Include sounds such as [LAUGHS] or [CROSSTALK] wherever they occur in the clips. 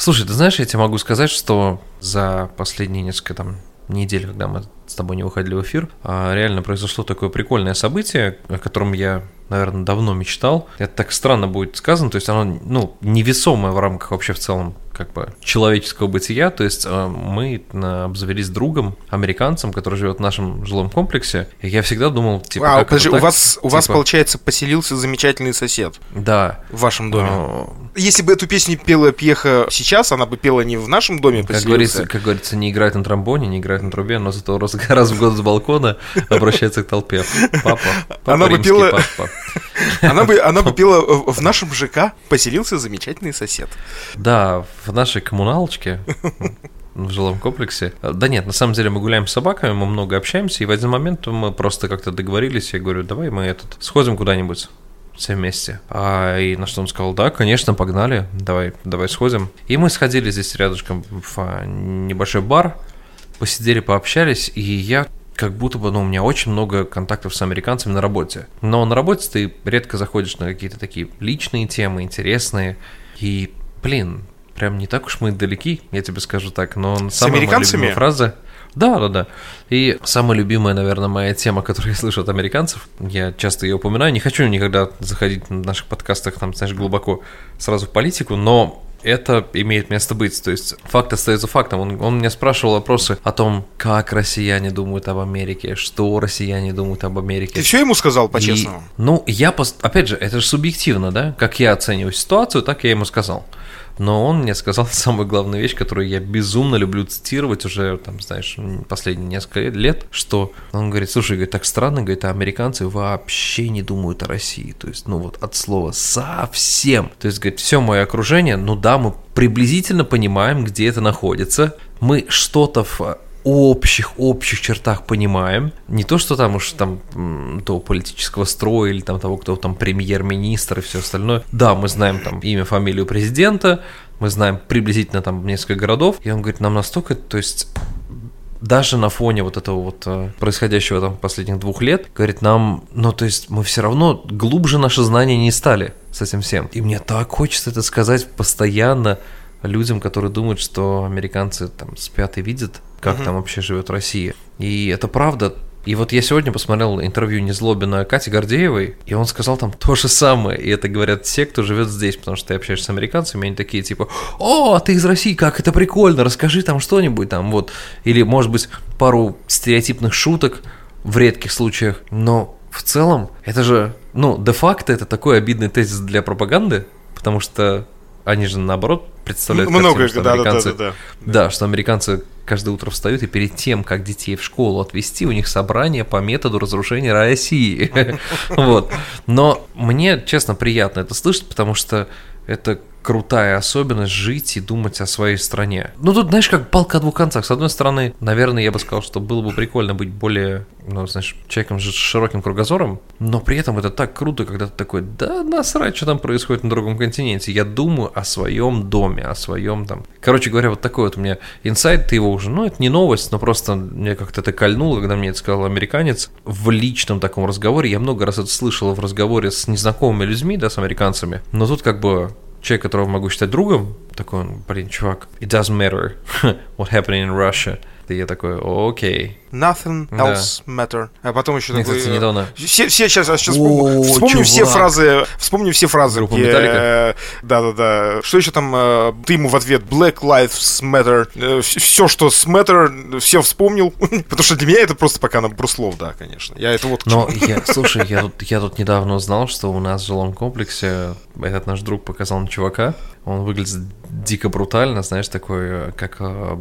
Слушай, ты знаешь, я тебе могу сказать, что за последние несколько там недель, когда мы с тобой не выходили в эфир, а, реально произошло такое прикольное событие, о котором я наверное, давно мечтал. Это так странно будет сказано, то есть оно, ну, невесомое в рамках вообще в целом как бы человеческого бытия. То есть э, мы обзавелись другом, американцем, который живет в нашем жилом комплексе. И я всегда думал, типа, а, как подожди, у вас типа... у вас типа получается поселился замечательный сосед. Да. В вашем доме. Но... Если бы эту песню пела Пьеха сейчас, она бы пела не в нашем доме как говорится, как говорится, не играет на тромбоне, не играет на трубе, но зато раз, [LAUGHS] раз в год с балкона обращается к толпе. Папа, папа она бы пела... папа. Она бы, она бы пела в нашем ЖК поселился замечательный сосед. Да, в нашей коммуналочке в жилом комплексе. Да нет, на самом деле мы гуляем с собаками, мы много общаемся, и в один момент мы просто как-то договорились, я говорю, давай мы этот сходим куда-нибудь все вместе. А, и на что он сказал, да, конечно, погнали, давай, давай сходим. И мы сходили здесь рядышком в а, небольшой бар, посидели, пообщались, и я как будто бы, ну, у меня очень много контактов с американцами на работе. Но на работе ты редко заходишь на какие-то такие личные темы, интересные. И, блин, прям не так уж мы далеки, я тебе скажу так. Но с самая американцами? моя фраза... Да, да, да. И самая любимая, наверное, моя тема, [LAUGHS] которую я слышу от американцев, я часто ее упоминаю, не хочу никогда заходить в наших подкастах, там, знаешь, глубоко сразу в политику, но это имеет место быть. То есть факт остается фактом. Он, он меня спрашивал вопросы о том, как россияне думают об Америке, что россияне думают об Америке. Ты все ему сказал по-честному? Ну, я, опять же, это же субъективно, да? Как я оцениваю ситуацию, так я ему сказал но он мне сказал [LAUGHS] самую главную вещь, которую я безумно люблю цитировать уже, там, знаешь, последние несколько лет, что он говорит, слушай, говорит, так странно, говорит, а американцы вообще не думают о России, то есть, ну вот от слова совсем, то есть, говорит, все мое окружение, ну да, мы приблизительно понимаем, где это находится, мы что-то в общих, общих чертах понимаем. Не то, что там уж там того политического строя или там того, кто там премьер-министр и все остальное. Да, мы знаем там имя, фамилию президента, мы знаем приблизительно там несколько городов. И он говорит, нам настолько, то есть даже на фоне вот этого вот э, происходящего там последних двух лет, говорит, нам, ну, то есть мы все равно глубже наше знание не стали с этим всем. И мне так хочется это сказать постоянно людям, которые думают, что американцы там спят и видят, как угу. там вообще живет Россия. И это правда. И вот я сегодня посмотрел интервью Незлобина Кати Гордеевой, и он сказал там то же самое. И это говорят все, кто живет здесь, потому что ты общаешься с американцами, они такие типа, о, а ты из России, как это прикольно, расскажи там что-нибудь там, вот. Или, может быть, пару стереотипных шуток в редких случаях, но в целом это же, ну, де-факто это такой обидный тезис для пропаганды, потому что они же наоборот представляют много, картину, что да, американцы, да, да, да, да. да, что американцы каждое утро встают и перед тем, как детей в школу отвезти, у них собрание по методу разрушения России. [LAUGHS] Вот. Но мне, честно, приятно это слышать, потому что это крутая особенность жить и думать о своей стране. Ну, тут, знаешь, как палка о двух концах. С одной стороны, наверное, я бы сказал, что было бы прикольно быть более, ну, знаешь, человеком с широким кругозором, но при этом это так круто, когда ты такой, да насрать, что там происходит на другом континенте. Я думаю о своем доме, о своем там... Короче говоря, вот такой вот у меня инсайт, ты его уже, ну, это не новость, но просто мне как-то это кольнуло, когда мне это сказал американец в личном таком разговоре. Я много раз это слышал в разговоре с незнакомыми людьми, да, с американцами, но тут как бы человек, которого могу считать другом, такой блин, чувак, it doesn't matter [LAUGHS] what happening in Russia. И я такой, окей. Nothing else да. matter. А потом еще Мне, такой... Кстати, недавно... Все, все сейчас, сейчас вспомню, вспомню все фразы, вспомню все фразы. Группа Металлика? Да-да-да. Что еще там? Э, ты ему в ответ Black Lives Matter. Э, все, что с Matter, все вспомнил. [LAUGHS] Потому что для меня это просто пока набор слов, да, конечно. Я это вот... Но я, [LAUGHS] слушай, я тут, я тут недавно узнал, что у нас в жилом комплексе этот наш друг показал на чувака, он выглядит дико брутально, знаешь, такой, э, как, э,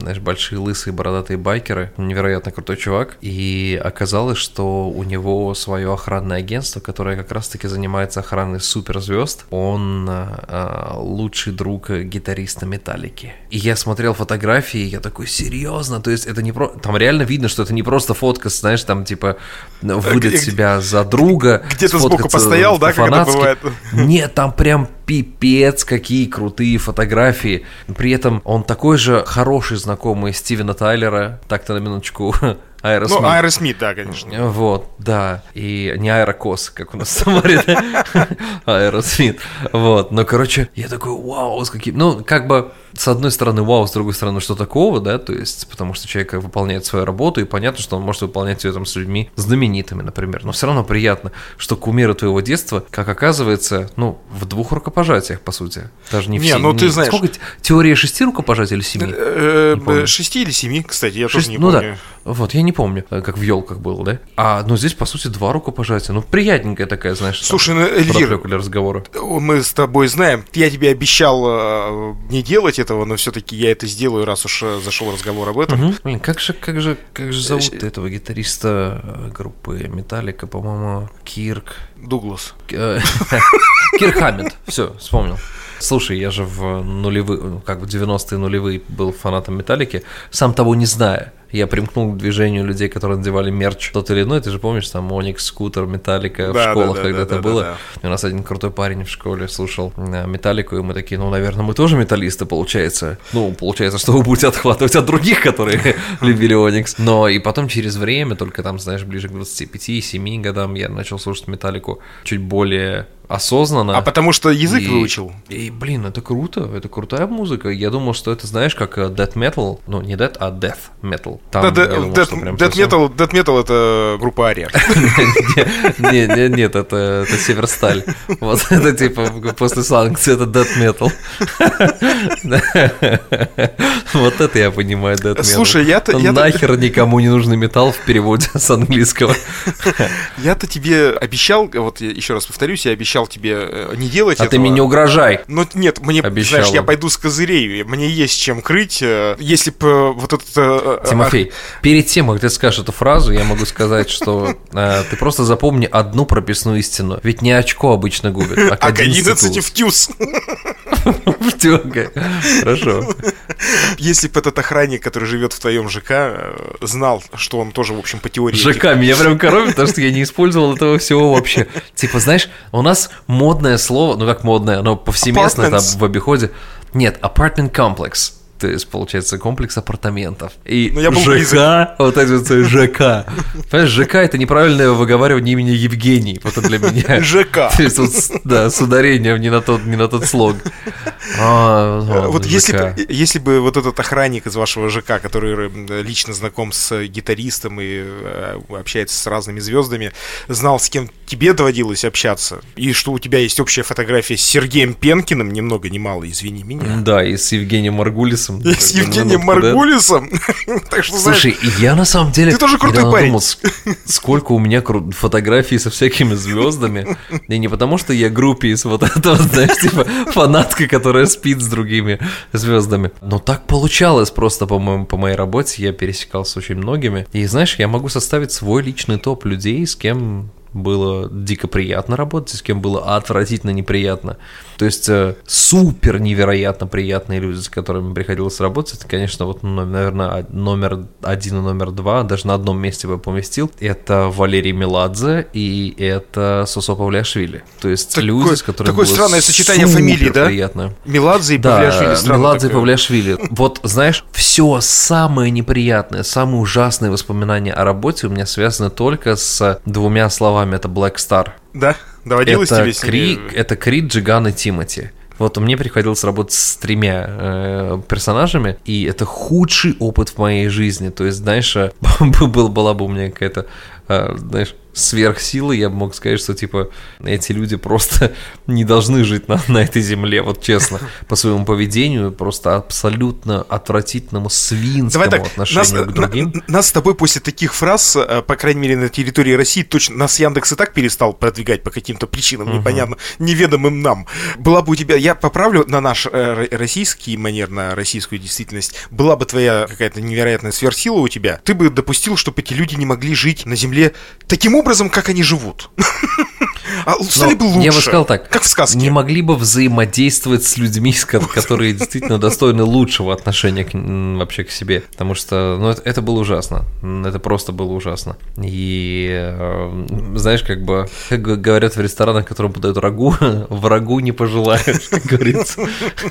знаешь, большие лысые бородатые байкеры. Невероятно крутой чувак. И оказалось, что у него свое охранное агентство, которое как раз-таки занимается охраной суперзвезд. Он а, лучший друг гитариста Металлики. И я смотрел фотографии, я такой, серьезно? То есть это не про... Там реально видно, что это не просто фотка, знаешь, там типа выдать себя за друга. Где-то сбоку постоял, да, как это бывает? Нет, там прям пипец, какие крутые фотографии. При этом он такой же хороший знакомый Стивена Тайлера, так-то на минуточку [LAUGHS] Аэросмит. Ну, Аэросмит, да, конечно. Вот, да. И не Аэрокос, как у нас в Самаре, [LAUGHS] Аэросмит. Вот. Но, короче, я такой, вау, с каким... Ну, как бы с одной стороны, вау, с другой стороны, что такого, да, то есть, потому что человек выполняет свою работу, и понятно, что он может выполнять ее там с людьми знаменитыми, например, но все равно приятно, что кумиры твоего детства, как оказывается, ну, в двух рукопожатиях, по сути, даже не, Не, все. ну, ты знаешь- Сколько теория шести рукопожатий или семи? Э, Не помню. Шести или семи, кстати, я тоже не ну помню. Вот, я не помню, э, как в елках было, да? А, ну, здесь, по сути, два рукопожатия, ну, приятненькая такая, знаешь, Слушай, ну, Эльвир, для разговора. мы с тобой знаем, я тебе обещал э, не делать этого, но все-таки я это сделаю, раз уж э, зашел разговор об этом. Мгм. Блин, как же, как же, как же зовут этого гитариста группы Металлика, по-моему, Кирк. Дуглас. [LAUGHS] Кирк Хаммет, все, вспомнил. Слушай, я же в нулевые, ну, как в 90-е нулевые был фанатом Металлики, сам того не зная. Я примкнул к движению людей, которые надевали мерч тот или иной. Ты же помнишь, там Оникс, Скутер, Металлика в Да, да, школах, да, когда да, это да, было. да, И у нас один крутой парень в школе слушал э, Металлику, и мы такие, ну, наверное, мы тоже металлисты, получается. Ну, получается, что вы будете отхватывать от других, которые [LAUGHS] любили Оникс. Но и потом через время, только там, знаешь, ближе к 25-7 годам я начал слушать Металлику чуть более осознанно. А потому что язык И- выучил. И, блин, это круто, это крутая музыка. Я думал, что это, знаешь, как э, death metal, ну, не death, а death metal. Там, Да, думал, Death Death совсем- Metal, Death Metal это группа Ария. [LAUGHS] Не, не, нет, это, Северсталь. Вот [LAUGHS] это типа после санкций это death metal. [LAUGHS] Вот это я понимаю death metal. Слушай, я-то- Нахер никому не нужный металл в переводе с английского. Я-то тебе обещал, вот еще раз повторюсь, я обещал тебе э, не делать А этого. ты мне не угрожай. Но нет, мне, Обещал. знаешь, я пойду с козырей, мне есть чем крыть. э, Если бы вот этот... э, э, Тимофей, перед тем, как ты скажешь эту фразу, я могу сказать, что э, ты просто запомни одну прописную истину. Ведь не очко обычно губит, а А к 11 11 в тюз. [LAUGHS] Втёнка. Хорошо. Если бы этот охранник, который живет в твоем ЖК, э, знал, что он тоже, в общем, по теории... ЖК, меня прям коробит, потому что я не использовал этого всего вообще. Типа, знаешь, у нас модное слово, ну как модное, оно повсеместно там в обиходе. Нет, apartment complex. То есть, получается, комплекс апартаментов. И Ну, я ЖК, близок. вот эти вот ЖК. Понимаешь, ЖК это неправильное выговаривание имени Евгений. Это для меня. ЖК. То есть, вот, да, с ударением не на тот, не на тот слог. А, Вот если бы, если бы вот этот охранник из вашего ЖК, который лично знаком с гитаристом и э, общается с разными звездами, знал, с кем тебе доводилось общаться, и что у тебя есть общая фотография с Сергеем Пенкиным, ни много ни мало, извини меня, Да, и с Евгением Маргулисом. и с Евгением? Маргулисом. [LAUGHS] Так что, знаешь, Слушай, я на самом деле... Ты тоже крутой парень. сколько у меня фотографий со всякими звездами. И не потому, что я вот это вот, знаешь, типа фанатка, которая спит с другими звездами. Но так получалось просто, по-моему, по моей работе. Я пересекался с очень многими. И знаешь, я могу составить свой личный топ людей, с кем было дико приятно работать, и с кем было отвратительно неприятно. То есть э, супер невероятно приятные люди, с которыми приходилось работать, это, конечно, вот, ну, наверное, номер один и номер два, даже на одном месте бы поместил. Это Валерий Меладзе и это Сосо Павлиашвили. То есть Такое- люди, с которыми такое было странное сочетание фамилий, да? приятно. Меладзе и Да, Павлиашвили Меладзе и такое. Павлиашвили. Вот, знаешь, все самое неприятное, самые ужасные воспоминания о работе у меня связаны только с двумя словами. Это Black Star. Да? Доводилось это тебе с Кри, это Крид, Джиган и Тимати. Вот мне приходилось работать с тремя э, персонажами, и это худший опыт в моей жизни. То есть, знаешь, [LAUGHS] был, была бы у меня какая-то, э, знаешь, сверхсила, я бы мог сказать, что, типа, эти люди просто [LAUGHS] не должны жить на, на этой земле, вот честно, по своему поведению, просто абсолютно отвратительному свинскому Давай так, отношению нас, к другим. на- нас с тобой после таких фраз, э, по крайней мере, на территории России, точно нас Яндекс и так перестал продвигать по каким-то причинам, непонятно, неведомым нам. Была бы у тебя, я поправлю на наш э, ро- российский манер, на российскую действительность, была бы твоя какая-то невероятная сверхсила у тебя, ты бы допустил, чтобы эти люди не могли жить на Земле таким образом, как они живут. [LAUGHS] А стали бы лучше. Я бы сказал так. Как в сказке. Не могли бы взаимодействовать с людьми, [LAUGHS] которые действительно достойны лучшего отношения к, вообще к себе. Потому что, ну, это, это было ужасно. Это просто было ужасно. И, э, знаешь, как бы, как говорят в ресторанах, которым подают рагу, [LAUGHS] врагу не пожелаешь, как говорится.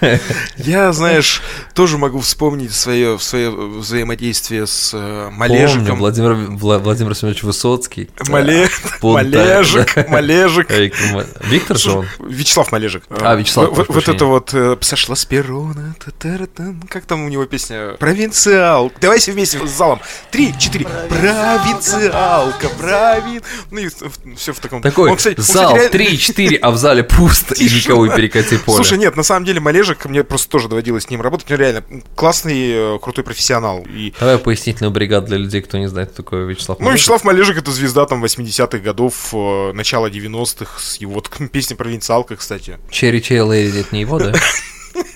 [LAUGHS] Я, знаешь, тоже могу вспомнить свое, свое взаимодействие с э, Малежиком. Помню, Владимир, Вла- Владимир Семенович Высоцкий. Мале- Малежик, да. Малежик. Виктор же он. Вячеслав Малежик. А, Вячеслав, Вот, это вот э, сошла с та-та-ра-тан. Как там у него песня? Провинциал. Давай все вместе с залом. Три, четыре. Провинциалка, провин. Ну и все в таком. Такой зал реально- 3-4, а в зале пусто, и никого перекати поле. Слушай, нет, на самом деле Малежик, мне просто тоже доводилось с ним работать. Он реально классный, э, крутой профессионал. И Давай пояснительную бригаду для людей, кто не знает, кто такой Вячеслав. Ну, Малежик. Вячеслав Малежик это звезда там 80-х годов, э, начала 90-х, с его вот [LAUGHS] песня «Провинциалка», кстати. Черри Чей Лэри, это не его, да? [LAUGHS]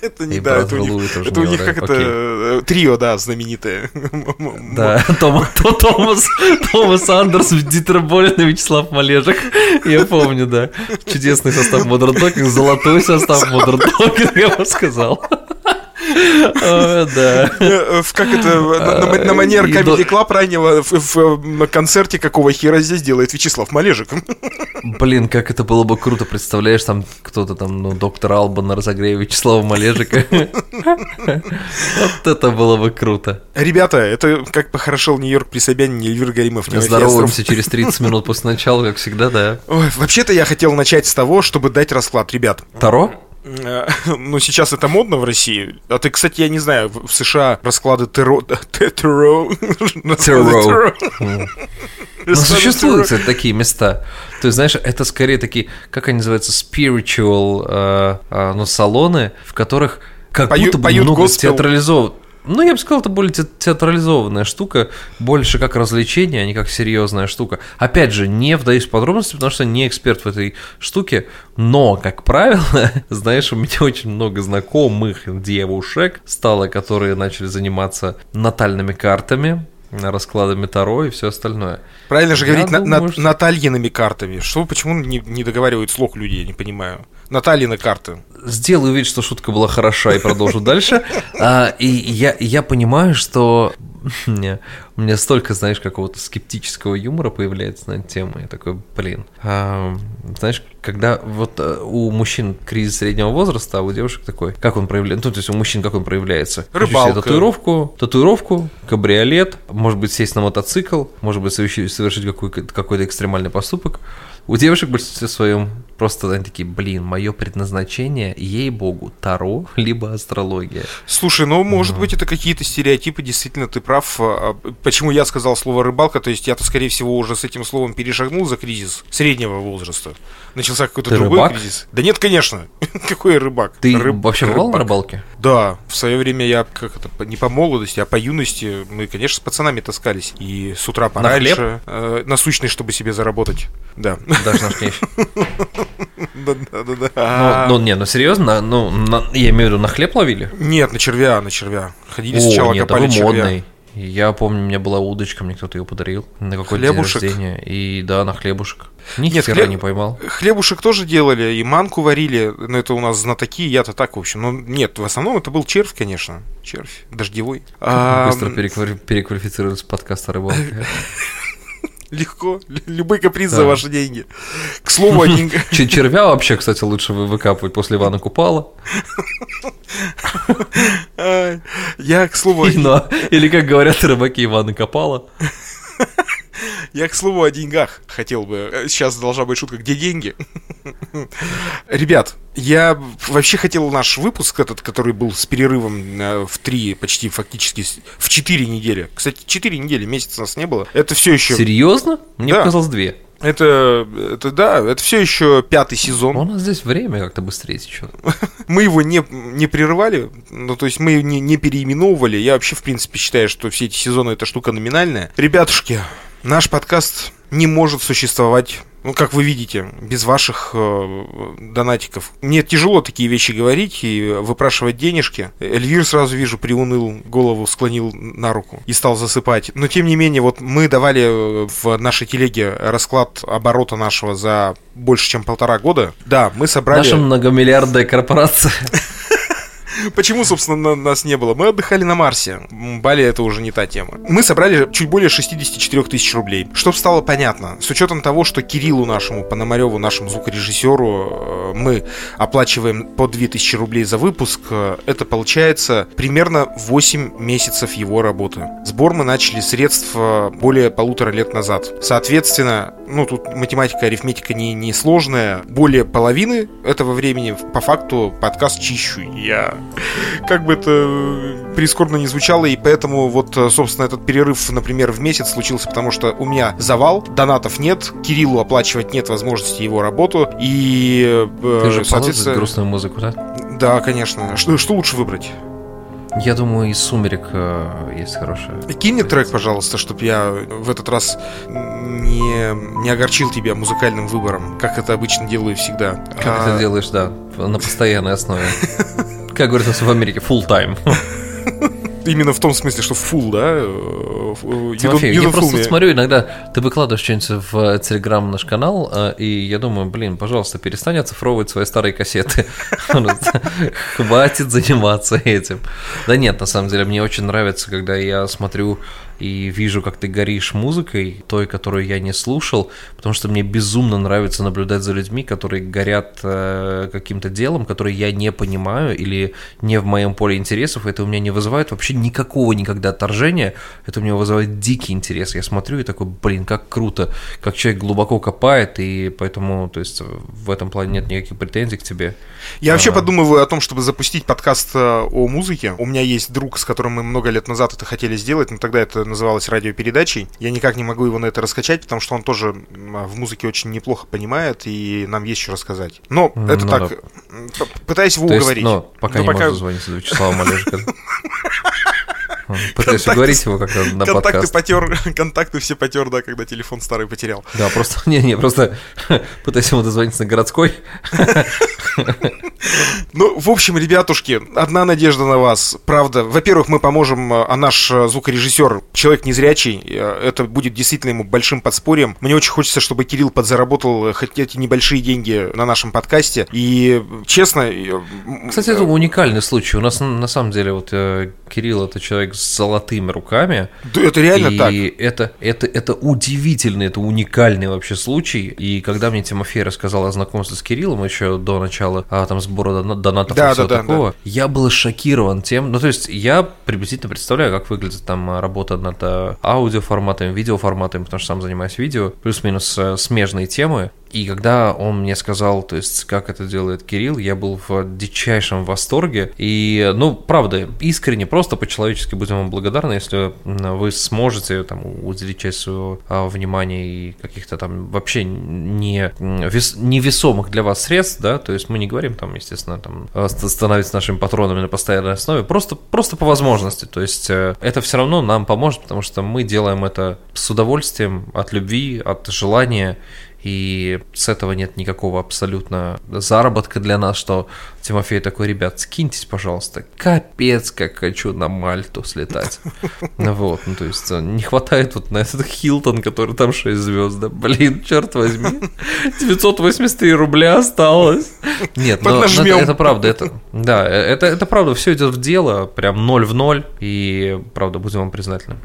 Это не, да, это у них, это у них как это, э, трио, да, знаменитое. [LAUGHS] Да, Том, то- Томас, Томас Андерс, Дитер Болин и Вячеслав Малежик. Я помню, да. Чудесный состав Modern Talking, золотой состав Modern Talking, я бы сказал. Да. Э, Как это, на, на манер Comedy Club раннего в, концерте какого хера здесь делает Вячеслав Малежик. Блин, как это было бы круто, представляешь, там кто-то там, ну, доктор Алба на разогреве Вячеслава Малежика. Вот это было бы круто. Ребята, это как похорошел Нью-Йорк при Собянине Эльвир Гаримов. Здороваемся через 30 минут после начала, как всегда, да. Вообще-то я хотел начать с того, чтобы дать расклад. Ребят, Таро? Э, [LAUGHS] Ну, сейчас это модно в России. А ты, кстати, я не знаю, в США расклады теро... [LAUGHS] те- Теро... [LAUGHS] Теро. Расклады Ну, существуют, кстати, такие места. То есть, знаешь, это скорее такие, как они называются, spiritual, э, э, ну, салоны, в которых как Пою- будто бы много госпел. Ну, я бы сказал, это более те- театрализованная штука, больше как развлечение, а не как серьезная штука. Опять же, не вдаюсь в подробности, потому что не эксперт в этой штуке, но, как правило, [LAUGHS] знаешь, у меня очень много знакомых девушек стало, которые начали заниматься натальными картами, раскладами Таро и все остальное. Правильно же Я говорить думаю, на- что- Натальиными картами. Что, почему не, не договаривают слог людей, я не понимаю. Натальины карты. Сделаю вид, что шутка была хороша и продолжу дальше. А, и я, я понимаю, что [LAUGHS] меня, у меня столько, знаешь, какого-то скептического юмора появляется на эту тему. Я такой, блин. а, знаешь, когда вот а, у мужчин кризис среднего возраста, а у девушек такой, как он проявляется? Ну, то есть у мужчин как он проявляется? Рыбалка. Татуировку, татуировку, кабриолет, может быть, сесть на мотоцикл, может быть, совершить, совершить какой- какой-то экстремальный поступок. У девушек в большинстве своем просто они такие, блин, мое предназначение, ей-богу, Таро, [LAUGHS] либо астрология. Слушай, ну, может быть, это какие-то стереотипы, действительно, ты прав. А, Почему я сказал слово рыбалка? То есть я-то, скорее всего, уже с этим словом перешагнул за кризис среднего возраста. Начался какой-то Ты другой рыбак? кризис. Да нет, конечно. [LAUGHS] Какой рыбак? Ты Рыб- вообще бывал на рыбалке? Да, в свое время я как это не по молодости, а по юности мы, конечно, с пацанами таскались. И с утра пораньше, э, насущный, чтобы себе заработать. Да. Даже наш князь. [LAUGHS] Да, да, да, да. Ну, ну, не, ну серьезно, ну, я имею в виду, на хлеб ловили? Нет, на червя, на червя. Ходили сначала, копали червя. Я помню, у меня была удочка, мне кто-то ее подарил на какой-то день рождения. И да, на хлебушек. Ни Нет, хлеб- не поймал. Хлебушек тоже делали, и манку варили, но это у нас знатоки, я-то так, в общем. Но нет, в основном это был червь, конечно. Червь, дождевой. Быстро переквали- переквалифицировались с подкаста о рыбалке. [LAUGHS] Легко, Л- любой каприз Да. за ваши деньги. К слову о деньгах. Че- Червя вообще, кстати, лучше вы- выкапывать после Ивана Купала. [LAUGHS] Я, к слову, Или, как говорят рыбаки, Ивана Копала. Я, к слову, о деньгах хотел бы. Сейчас должна быть шутка. Где деньги? Ребят, я вообще хотел наш выпуск этот, который был с перерывом э, в три, почти фактически в четыре недели. Кстати, четыре недели, месяца нас не было. Это все еще... Серьезно? Мне Да. показалось две. Это, это да, это все еще пятый сезон. У нас здесь время как-то быстрее течет. [LAUGHS] Мы его не, не прерывали, ну, то есть мы не, не переименовывали. Я вообще, в принципе, считаю, что все эти сезоны это штука номинальная. Ребятушки, наш подкаст не может существовать ну, как вы видите, без ваших э, донатиков. Мне тяжело такие вещи говорить и выпрашивать денежки. Эльвир сразу вижу, приуныл, голову склонил на руку и стал засыпать. Но тем не менее, вот мы давали э, в нашей телеге расклад оборота нашего за больше, чем полтора года. Да, мы собрали... Наша многомиллиардная корпорация. [LAUGHS] Почему, собственно, нас не было? Мы отдыхали на Марсе. Бали это уже не та тема. Мы собрали чуть более 64 тысяч рублей. Чтоб стало понятно, с учетом того, что Кириллу нашему, Пономареву, нашему звукорежиссеру, э, мы оплачиваем по 2000 рублей за выпуск, э, это получается примерно 8 месяцев его работы. Сбор мы начали средств более полутора лет назад. Соответственно, ну тут математика, арифметика не, не сложная. Более половины этого времени по факту подкаст чищу я как бы это прискорбно не звучало, и поэтому вот, собственно, этот перерыв, например, в месяц случился, потому что у меня завал, донатов нет, Кириллу оплачивать нет возможности его работу, и, э, Ты же соответственно... грустную музыку, да? Да, конечно. Что, что лучше выбрать? Я думаю, из «Сумерек» э, есть хорошая. Кинь мне трек, пожалуйста, чтобы я в этот раз не, не огорчил тебя музыкальным выбором, как это обычно делаю всегда. Как а... это делаешь, да, на постоянной основе. [LAUGHS] Как говорится в Америке, full time. [LAUGHS] Именно в том смысле, что full, да? Э, Тимофей, я просто me. смотрю, иногда ты выкладываешь что-нибудь в Телеграм наш канал, э, и я думаю, блин, пожалуйста, перестань оцифровывать свои старые кассеты. [LAUGHS] Хватит заниматься этим. Да нет, на самом деле, мне очень нравится, когда я смотрю и вижу, как ты горишь музыкой, той, которую я не слушал, потому что мне безумно нравится наблюдать за людьми, которые горят э, каким-то делом, которое я не понимаю или не в моем поле интересов, это у меня не вызывает вообще никакого никогда отторжения, это у меня вызывает дикий интерес. Я смотрю и такой, блин, как круто, как человек глубоко копает, и поэтому, то есть, в этом плане нет никаких претензий к тебе. Я а... вообще подумываю о том, чтобы запустить подкаст э, о музыке. У меня есть друг, с которым мы много лет назад это хотели сделать, но тогда это называлась радиопередачей. Я никак не могу его на это раскачать, потому что он тоже в музыке очень неплохо понимает, и нам есть что рассказать. Но mm, это ну, так, да. пытаюсь его То уговорить. Есть, но пока но не пока... можно звонить Вячеславу Малежика. [LAUGHS] Пытаюсь уговорить его как-то на контакты подкаст. потер, [LAUGHS] контакты все потер, да, когда телефон старый потерял. Да, просто, [LAUGHS] не-не, просто [LAUGHS] пытаюсь ему дозвониться на городской. Ну, в общем, ребятушки, одна надежда на вас. Правда, во-первых, мы поможем, а наш звукорежиссер, человек незрячий, это будет действительно ему большим подспорьем. Мне очень хочется, чтобы Кирилл подзаработал хоть эти небольшие деньги на нашем подкасте. И, честно... Кстати, это уникальный случай. У нас, на самом деле, вот э, Кирилл это человек с золотыми руками. Да, это реально и так. И это, это, это удивительный, это уникальный вообще случай. И когда мне Тимофей рассказал о знакомстве с Кириллом еще до начала а, там сбора донатов да, и всего да, такого, да. я был шокирован тем. Ну, то есть, я приблизительно представляю, как выглядит там работа над э, аудиоформатами, видеоформатами, потому что сам занимаюсь видео, плюс-минус э, смежные темы. И когда он мне сказал, то есть, как это делает Кирилл, я был в дичайшем восторге. И, ну, правда, искренне, просто по-человечески будем вам благодарны, если вы сможете там уделить часть своего а, внимания и каких-то там вообще не вес, невесомых для вас средств, да, то есть мы не говорим там, естественно, там становиться нашими патронами на постоянной основе, просто, просто по возможности, то есть э, это все равно нам поможет, потому что мы делаем это с удовольствием, от любви, от желания, и с этого нет никакого абсолютно заработка для нас, что Тимофей такой, ребят, скиньтесь, пожалуйста, капец, как хочу на Мальту слетать. [LAUGHS] Вот, ну то есть э, не хватает вот на этот Хилтон, который там 6 звезд, да, блин, черт возьми, [LAUGHS] 983 рубля осталось. Нет, но, это, это правда, это, да, э, это, это правда, все идет в дело, прям ноль в ноль, и правда, будем вам признательны.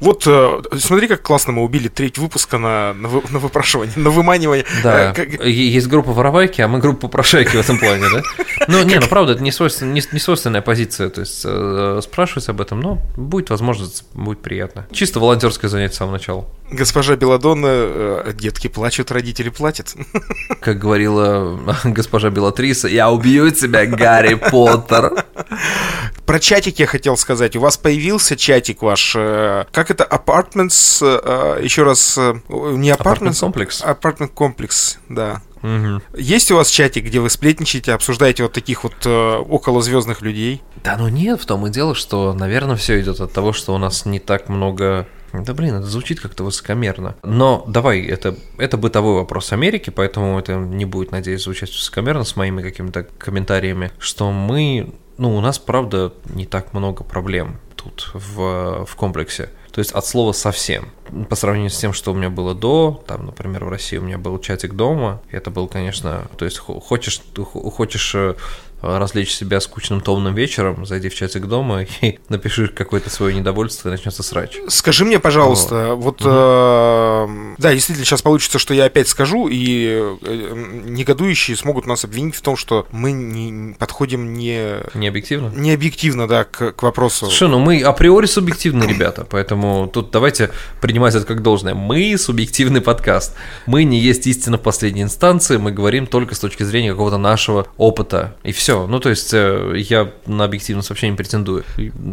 Вот, э, смотри, как классно мы убили треть выпуска на, на, на выпрашивание, на выманивание. Да, как... есть группа воровайки, а мы группа попрошайки в этом плане, да? Ну, не, ну правда, это не, свойствен, не, не свойственная позиция, то есть э, спрашивать об этом, но будет возможность, будет приятно. Чисто волонтерское занятие с самого начала. Госпожа Беладонна, э, детки плачут, родители платят. Как говорила госпожа Белатриса, я убью тебя, Гарри Поттер. Про чатик я хотел сказать. У вас появился чатик ваш. Э, как это? Apartments? Э, еще раз. Не Apartments? Apartment комплекс, да. Угу. Есть у вас чатик, где вы сплетничаете, обсуждаете вот таких вот э, околозвездных людей? Да ну нет, в том и дело, что, наверное, все идет от того, что у нас не так много Да блин, это звучит как-то высокомерно. Но давай, это, это бытовой вопрос Америки, поэтому это не будет, надеюсь, звучать высокомерно с моими какими-то комментариями, что мы, ну, у нас, правда, не так много проблем тут в, в комплексе. То есть от слова совсем. По сравнению с тем, что у меня было до, там, например, в России у меня был чатик дома, это был, конечно, то есть хочешь, хочешь э, развлечь себя скучным томным вечером, зайди в чатик дома [LAUGHS] и напиши какое-то свое недовольство, и начнется срач. Скажи мне, пожалуйста, вот, вот угу. э, да, действительно, сейчас получится, что я опять скажу, и э, негодующие смогут нас обвинить в том, что мы не подходим не... Не объективно? Не объективно, да, к, к вопросу. Слушай, ну мы априори субъективные ребята, поэтому тут давайте принимать это как должное. Мы субъективный подкаст. Мы не есть истина в последней инстанции, мы говорим только с точки зрения какого-то нашего опыта, и все. Ну, то есть, э, я на объективность вообще не претендую.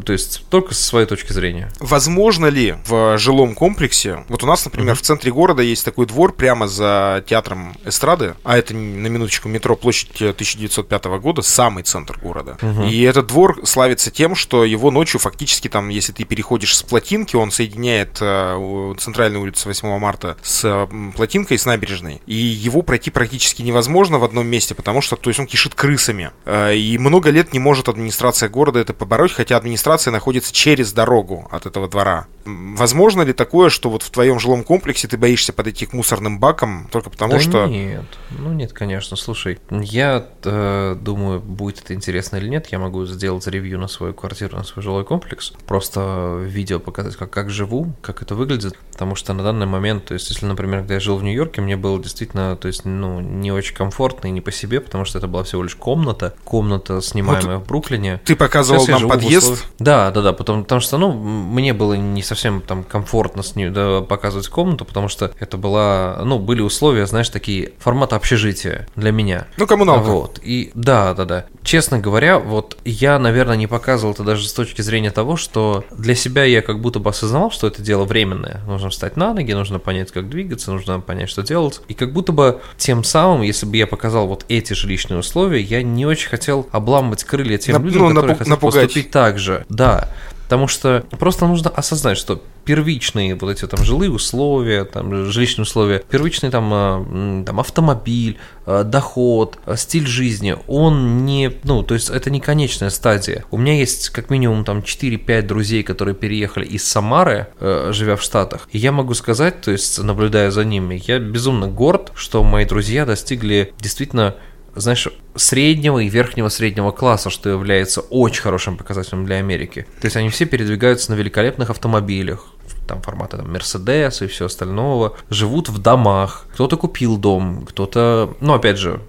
То есть, только со своей точки зрения. Возможно ли в жилом комплексе, вот у нас, например, mm-hmm. в центре города есть такой двор прямо за театром эстрады, а это на минуточку метро площадь 1905 года, самый центр города. Mm-hmm. И этот двор славится тем, что его ночью фактически там, если ты переходишь с плотинки, он соединяет э, центральную улицу 8 марта с плотинкой, с набережной. И его пройти практически невозможно в одном месте, потому что, то есть он кишит крысами. Э, и много лет не может администрация города это побороть, хотя администрация находится через дорогу от этого двора. Возможно ли такое, что вот в твоем жилом комплексе ты боишься подойти к мусорным бакам только потому, да что... нет, ну нет, конечно, слушай, я э, думаю, будет это интересно или нет, я могу сделать ревью на свою квартиру, на свой жилой комплекс, просто видео показать, как, как живу, как это выглядит, потому что на данный момент, то есть если, например, когда я жил в Нью-Йорке, мне было действительно, то есть, ну, не очень комфортно и не по себе, потому что это была всего лишь комната, комната, снимаемая вот в Бруклине. Ты показывал нам подъезд? Да, да, да, потому, потому что, ну, мне было не совсем там комфортно с ней да, показывать комнату, потому что это была, ну, были условия, знаешь, такие формата общежития для меня. Ну, коммуналка. Вот, и да, да, да. Честно говоря, вот я, наверное, не показывал это даже с точки зрения того, что для себя я как будто бы осознавал, что это дело временное. Нужно встать на ноги, нужно понять, как двигаться, нужно понять, что делать. И как будто бы тем самым, если бы я показал вот эти жилищные условия, я не очень хотел обламывать крылья тем на, людям, ну, которые напу- хотят напугать. поступить так же. Да. Потому что просто нужно осознать, что первичные вот эти там жилые условия, там жилищные условия, первичный там, а, там автомобиль, а, доход, а, стиль жизни, он не, ну, то есть это не конечная стадия. У меня есть как минимум там 4-5 друзей, которые переехали из Самары, живя в Штатах, и я могу сказать, то есть наблюдая за ними, я безумно горд, что мои друзья достигли действительно знаешь, среднего и верхнего среднего класса, что является очень хорошим показателем для Америки. То есть они все передвигаются на великолепных автомобилях, там формата там, Мерседес и все остального, живут в домах. Кто-то купил дом, кто-то, ну, опять же,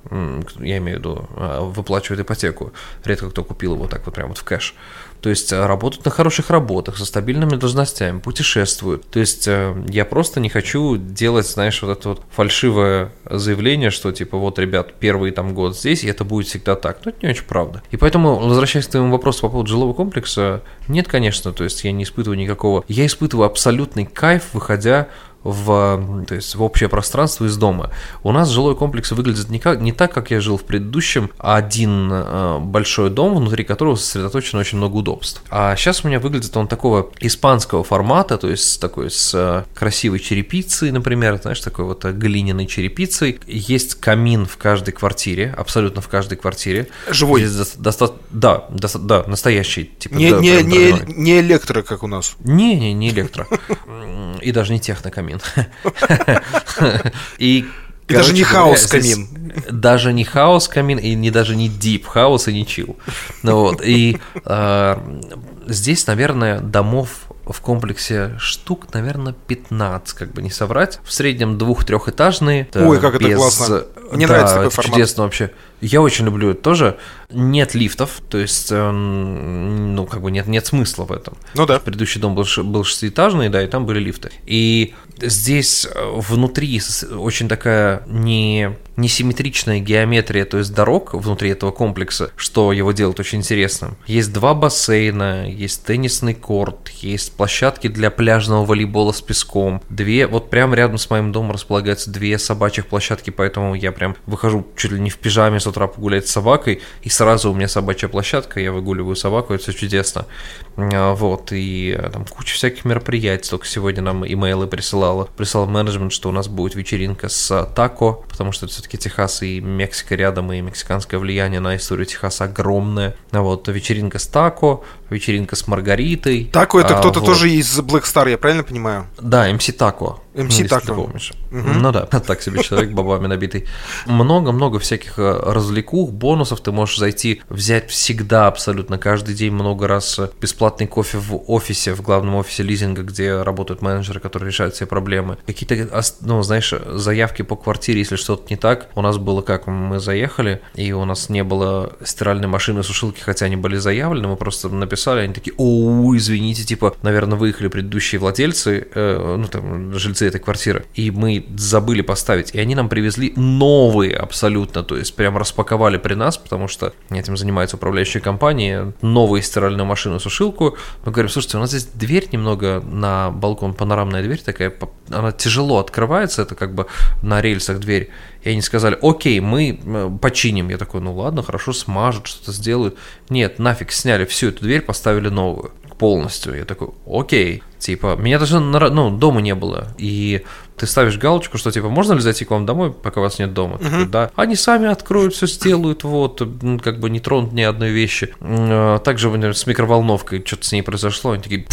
я имею в виду, а, выплачивает ипотеку. Редко кто купил его так вот прямо вот в кэш. То есть э, работают на хороших работах, со стабильными должностями, путешествуют. То есть э, я просто не хочу делать, знаешь, вот это вот фальшивое заявление, что типа вот, ребят, первый там год здесь, и это будет всегда так. Но это не очень правда. И поэтому, возвращаясь к твоему вопросу по поводу жилого комплекса, нет, конечно, то есть я не испытываю никакого... Я испытываю абсолютный кайф, выходя в, то есть в общее пространство из дома. У нас жилой комплекс выглядит не, как, не так, как я жил в предыдущем, а один э, большой дом, внутри которого сосредоточено очень много удобств. А сейчас у меня выглядит он такого испанского формата, то есть такой с э, красивой черепицей, например, знаешь, такой вот э, глиняной черепицей. Есть камин в каждой квартире, абсолютно в каждой квартире. Живой? Здесь доста- да, доста- да, настоящий. Типа, не, да, не, не, не электро, как у нас. Не, не, не электро. [LAUGHS] И даже не технокамин камин. [LAUGHS] И и даже не хаос камин. Даже не хаос камин, и не даже не deep хаос, и не чил. Ну вот, и э, здесь, наверное, домов в комплексе штук, наверное, 15, как бы не соврать. В среднем двух-трехэтажные. Ой, как без... это классно. Мне да, нравится такой формат. чудесно вообще. Я очень люблю это тоже. Нет лифтов, то есть, э, ну, как бы нет, нет смысла в этом. Ну да. Предыдущий дом был, был шестиэтажный, да, и там были лифты. И здесь э, внутри очень такая не несимметричная геометрия, то есть дорог внутри этого комплекса, что его делает очень интересным. Есть два бассейна, есть теннисный корт, есть площадки для пляжного волейбола с песком, две, вот прямо рядом с моим домом располагаются две собачьих площадки, поэтому я прям выхожу чуть ли не в пижаме с утра погулять с собакой, и сразу у меня собачья площадка, я выгуливаю собаку, это все чудесно. А, вот, и э, там куча всяких мероприятий, только сегодня нам имейлы присылала, прислал менеджмент, что у нас будет вечеринка с тако, потому что все-таки Техас и Мексика рядом, и мексиканское влияние на историю Техаса огромное. Вот вечеринка с тако, вечеринка с Маргаритой. Тако это а, кто-то вот. тоже из Black Star, я правильно понимаю? Да, МС Тако. МС Тако. помнишь. Угу. Ну да, [LAUGHS] так себе человек бабами набитый. Много-много всяких э, развлекух, бонусов. Ты можешь зайти, взять всегда, абсолютно каждый день много раз бесплатный кофе в офисе, в главном офисе лизинга, где работают менеджеры, которые решают все проблемы. Какие-то, ну, знаешь, заявки по квартире, если что-то не так. У нас было как, мы заехали, и у нас не было стиральной машины, сушилки, хотя они были заявлены, мы просто написали, они такие, о, извините, типа, наверное, выехали предыдущие владельцы, э, ну, там, жильцы этой квартиры, и мы забыли поставить, и они нам привезли новые абсолютно, то есть прям распаковали при нас, потому что этим занимается управляющая компания, новую стиральную машину-сушилку. Мы говорим, слушайте, у нас здесь дверь немного на балкон, панорамная дверь такая, она тяжело открывается, это как бы на рельсах дверь. И они сказали, окей, мы э, починим. Я такой, ну ладно, хорошо, смажут, что-то сделают. Нет, нафиг, сняли всю эту дверь, поставили новую полностью. Я такой, окей. Типа, меня даже ну, дома не было. И ты ставишь галочку, что типа, можно ли зайти к вам домой, пока вас нет дома? Uh-huh. Такой, да. Они сами откроют, все сделают, вот, как бы не тронут ни одной вещи. А, также например, с микроволновкой что-то с ней произошло. Они такие,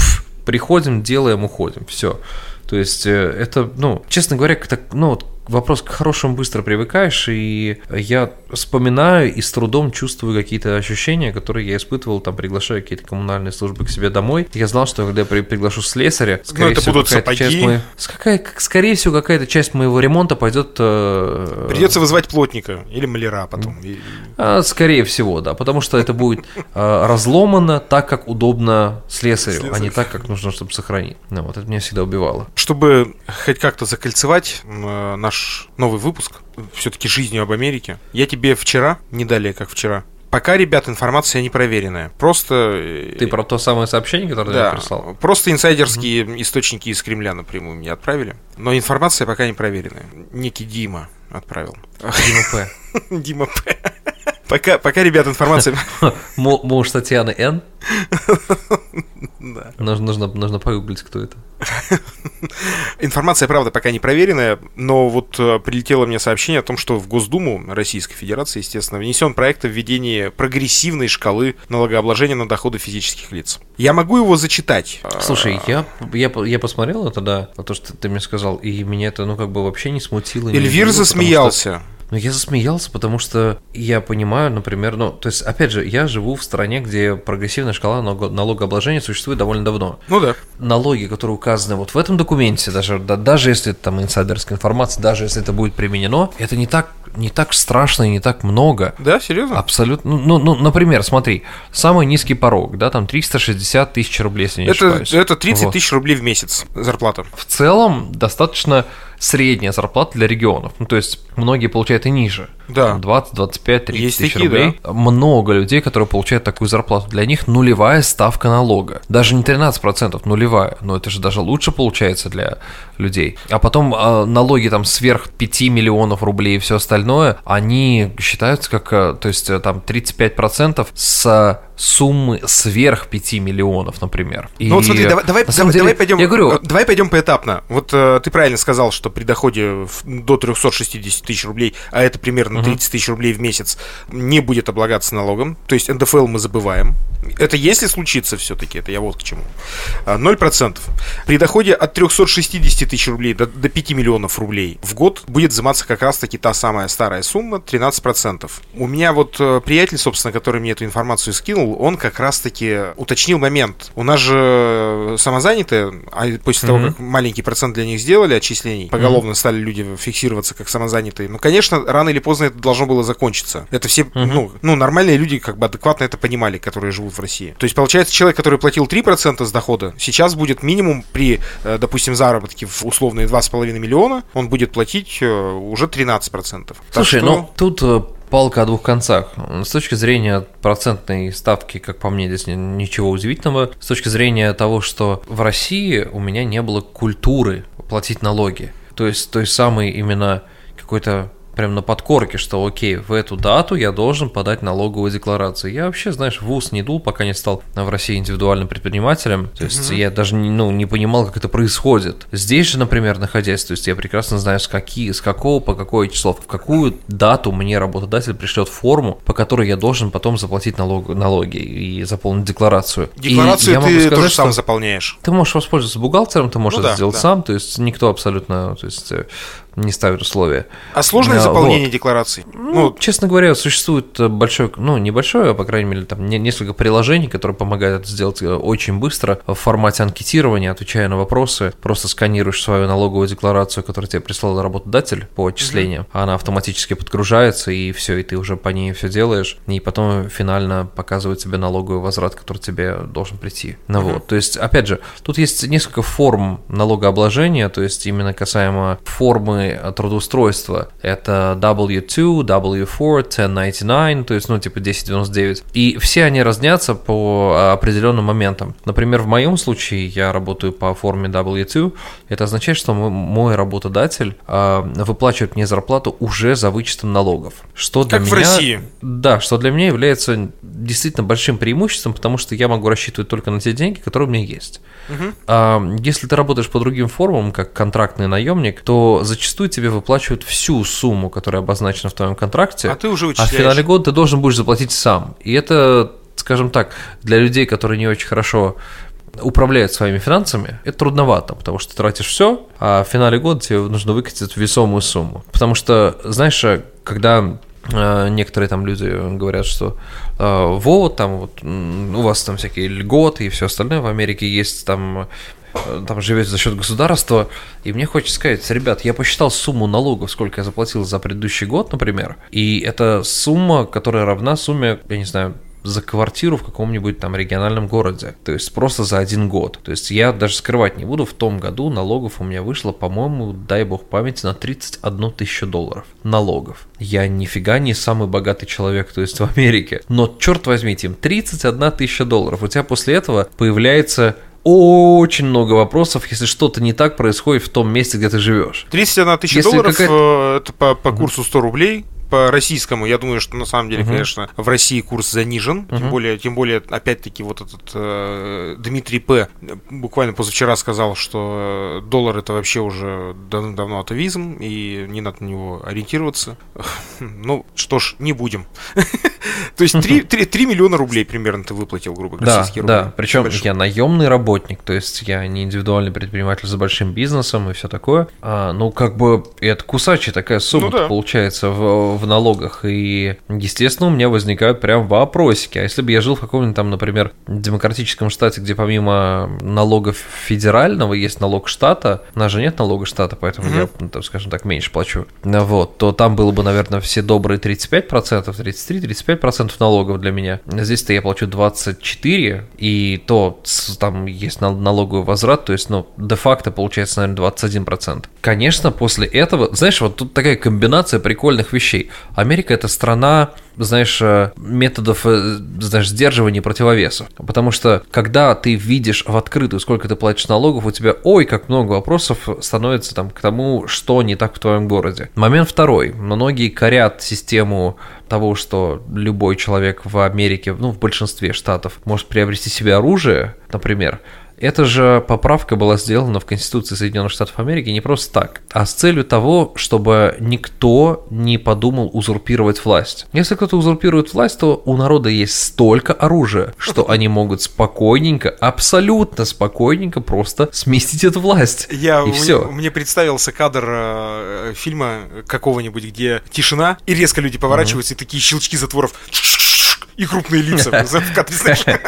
приходим, делаем, уходим. Все. То есть э, это, ну, честно говоря, как-то, ну, вот вопрос к хорошему быстро привыкаешь, и я вспоминаю и с трудом чувствую какие-то ощущения, которые я испытывал, там, приглашая какие-то коммунальные службы к себе домой. Я знал, что когда я при, приглашу слесаря, скорее ну, это всего, будут какая-то часть моей, какая, скорее всего, какая-то часть моего ремонта пойдет... Э, Придется вызвать плотника или маляра потом. А, скорее всего, да, потому что это будет э, разломано так, как удобно слесарю, Слесарь. а не так, как нужно, чтобы сохранить. Ну, вот это меня всегда убивало. Чтобы хоть как-то закольцевать э, наш наш новый выпуск, все-таки жизнью об Америке. Я тебе вчера, не далее, как вчера, Пока, ребят, информация не проверенная. Просто... Э, Ты про то самое сообщение, которое да, я прислал? Просто инсайдерские mm-hmm. источники из Кремля напрямую мне отправили. Но информация пока не проверенная. Некий Дима отправил. Дима П. [LAUGHS] Дима П. Пока, пока, ребят, информация... [LAUGHS] Муж Татьяны Н? Да. Нужно, нужно, нужно погуглить, кто это. Информация, правда, пока не проверенная, но вот э, прилетело мне сообщение о том, что в Госдуму Российской Федерации, естественно, внесен проект о введении прогрессивной шкалы налогообложения на доходы физических лиц. Я могу его зачитать? Слушай, я, я, я посмотрел это, да, то, что ты мне сказал, и меня это, ну, как бы вообще не смутило. Эльвир засмеялся. Но я засмеялся, потому что я понимаю, например, ну, то есть, опять же, я живу в стране, где прогрессивная шкала налогообложения существует довольно давно. Ну да. Налоги, которые указаны вот в этом документе, даже, да, даже если это там инсайдерская информация, даже если это будет применено, это не так не так страшно и не так много. Да, серьезно? Абсолютно. Ну, ну, ну, например, смотри, самый низкий порог, да, там 360 тысяч рублей, если не это, ошибаюсь. Это 30 вот. тысяч рублей в месяц зарплата. В целом, достаточно средняя зарплата для регионов. Ну, то есть многие получают и ниже. Да. 20, 25, 30 Есть тысяч такие, рублей. Да. Много людей, которые получают такую зарплату. Для них нулевая ставка налога. Даже не 13%, нулевая. Но это же даже лучше получается для людей. А потом э, налоги там сверх 5 миллионов рублей и все остальное, они считаются как, э, то есть э, там 35% с суммы сверх 5 миллионов, например. И, ну вот смотри, давай, давай, давай, деле, давай пойдем, я говорю, давай пойдем поэтапно. Вот э, ты правильно сказал, что при доходе в, до 360 тысяч рублей, а это примерно 30 тысяч рублей в месяц, не будет облагаться налогом. То есть НДФЛ мы забываем. Это если случится все-таки, это я вот к чему. 0%. А, при доходе от 360 тысяч рублей до, до 5 миллионов рублей в год будет взиматься как раз-таки та самая старая сумма, 13%. У меня вот э, приятель, собственно, который мне эту информацию скинул, он как раз-таки уточнил момент. У нас же самозанятые, а после mm-hmm. того, как маленький процент для них сделали отчислений, поголовно mm-hmm. стали люди фиксироваться как самозанятые. Ну, конечно, рано или поздно это должно было закончиться. Это все, угу. ну, ну, нормальные люди как бы адекватно это понимали, которые живут в России. То есть, получается, человек, который платил 3% с дохода, сейчас будет минимум при, э, допустим, заработке в условные 2,5 миллиона, он будет платить э, уже 13%. Слушай, что... ну тут э, палка о двух концах. С точки зрения процентной ставки, как по мне, здесь ничего удивительного. С точки зрения того, что в России у меня не было культуры платить налоги. То есть той самой именно какой-то прям на подкорке, что окей, в эту дату я должен подать налоговую декларацию. Я вообще, знаешь, в УЗ не дул, пока не стал в России индивидуальным предпринимателем. То есть mm-hmm. я даже ну, не понимал, как это происходит. Здесь же, например, находясь, то есть я прекрасно знаю, с, какие, с какого по какое число, в какую дату мне работодатель пришлет форму, по которой я должен потом заплатить налог, налоги и заполнить декларацию. Декларацию и ты сказать, тоже сам заполняешь. Ты можешь воспользоваться бухгалтером, ты можешь ну, это да, сделать да. сам, то есть никто абсолютно, то есть э, не ставят условия. А сложное заполнение вот. деклараций? Ну, ну, честно говоря, существует большое, ну, небольшое, а, по крайней мере, там несколько приложений, которые помогают это сделать э, очень быстро в формате анкетирования, отвечая на вопросы, просто сканируешь свою налоговую декларацию, которую тебе прислал работодатель по отчислениям, mm-hmm. она автоматически подгружается, и все, и ты уже по ней все делаешь, и потом финально показывает тебе налоговый возврат, который тебе должен прийти. Ну mm-hmm. вот, то есть, опять же, тут есть несколько форм налогообложения, то есть именно касаемо формы трудоустройства. Это W2, W4, 1099, то есть, ну, типа 1099. И все они разнятся по определенным моментам. Например, в моем случае я работаю по форме W2. Это означает, что мой работодатель э, выплачивает мне зарплату уже за вычетом налогов. Что для как меня, в России. Да, что для меня является действительно большим преимуществом, потому что я могу рассчитывать только на те деньги, которые у меня есть. Угу. А, если ты работаешь по другим формам, как контрактный наемник, то зачастую тебе выплачивают всю сумму, которая обозначена в твоем контракте. А ты уже А в финале года ты должен будешь заплатить сам. И это, скажем так, для людей, которые не очень хорошо управляют своими финансами, это трудновато, потому что ты тратишь все, а в финале года тебе нужно выкатить весомую сумму. Потому что, знаешь, когда э, некоторые там люди говорят, что э, вот там вот у вас там всякие льготы и все остальное в Америке есть там Э, там живете за счет государства, и мне хочется сказать, ребят, я посчитал сумму налогов, сколько я заплатил за предыдущий год, например, и это сумма, которая равна сумме, я не знаю, за квартиру в каком-нибудь там региональном городе. То есть просто за один год. То есть я даже скрывать не буду, в том году налогов у меня вышло, по-моему, дай бог памяти, на 31 тысячу долларов налогов. Я нифига не самый богатый человек, то есть в Америке. Но черт возьмите, им 31 тысяча долларов. У тебя после этого появляется очень много вопросов, если что-то не так происходит в том месте, где ты живешь. 31 тысяча долларов, э, это по, по курсу 100 рублей, по российскому, я думаю, что на самом деле, uh-huh. конечно, в России курс занижен. Uh-huh. Тем более, тем более, опять-таки, вот этот э, Дмитрий П. буквально позавчера сказал, что доллар это вообще уже давно атовизм, и не надо на него ориентироваться. [LAUGHS] Ну, что ж, не будем. [LAUGHS] То есть 3, 3, 3 миллиона рублей примерно ты выплатил, грубо говоря, да, Да, причем я наемный работник, то есть я не индивидуальный предприниматель за большим бизнесом и все такое. А, ну, как бы это кусачая такая сумма ну, да. получается в, в налогах. И, естественно, у меня возникают прям вопросики. А если бы я жил в каком-нибудь там, например, демократическом штате, где помимо налогов федерального есть налог штата, у нас же нет налога штата, поэтому mm-hmm. я, ну, там, скажем так, меньше плачу. Вот, то там было бы, наверное, все добрые 35%, 33-35% налогов для меня. Здесь-то я плачу 24, и то там есть налоговый возврат, то есть, ну, де-факто получается, наверное, 21%. Конечно, после этого, знаешь, вот тут такая комбинация прикольных вещей. Америка это страна, знаешь, э, методов, э, знаешь, сдерживания противовесов. Потому что, когда ты видишь в открытую, сколько ты платишь налогов, у тебя, ой, как много вопросов становится там к тому, что не так в твоем городе. Момент второй. Многие корят систему того, что любой человек в Америке, ну, в большинстве штатов, может приобрести себе оружие, например, эта же поправка была сделана в Конституции Соединенных Штатов Америки не просто так, а с целью того, чтобы никто не подумал узурпировать власть. Если кто-то узурпирует власть, то у народа есть столько оружия, что [LAUGHS] они могут спокойненько, абсолютно спокойненько просто сместить эту власть. Я, и все. Мне представился кадр э, фильма какого-нибудь, где тишина, и резко люди поворачиваются, mm-hmm. и такие щелчки затворов, [LAUGHS] и крупные лица [LAUGHS] в кадре,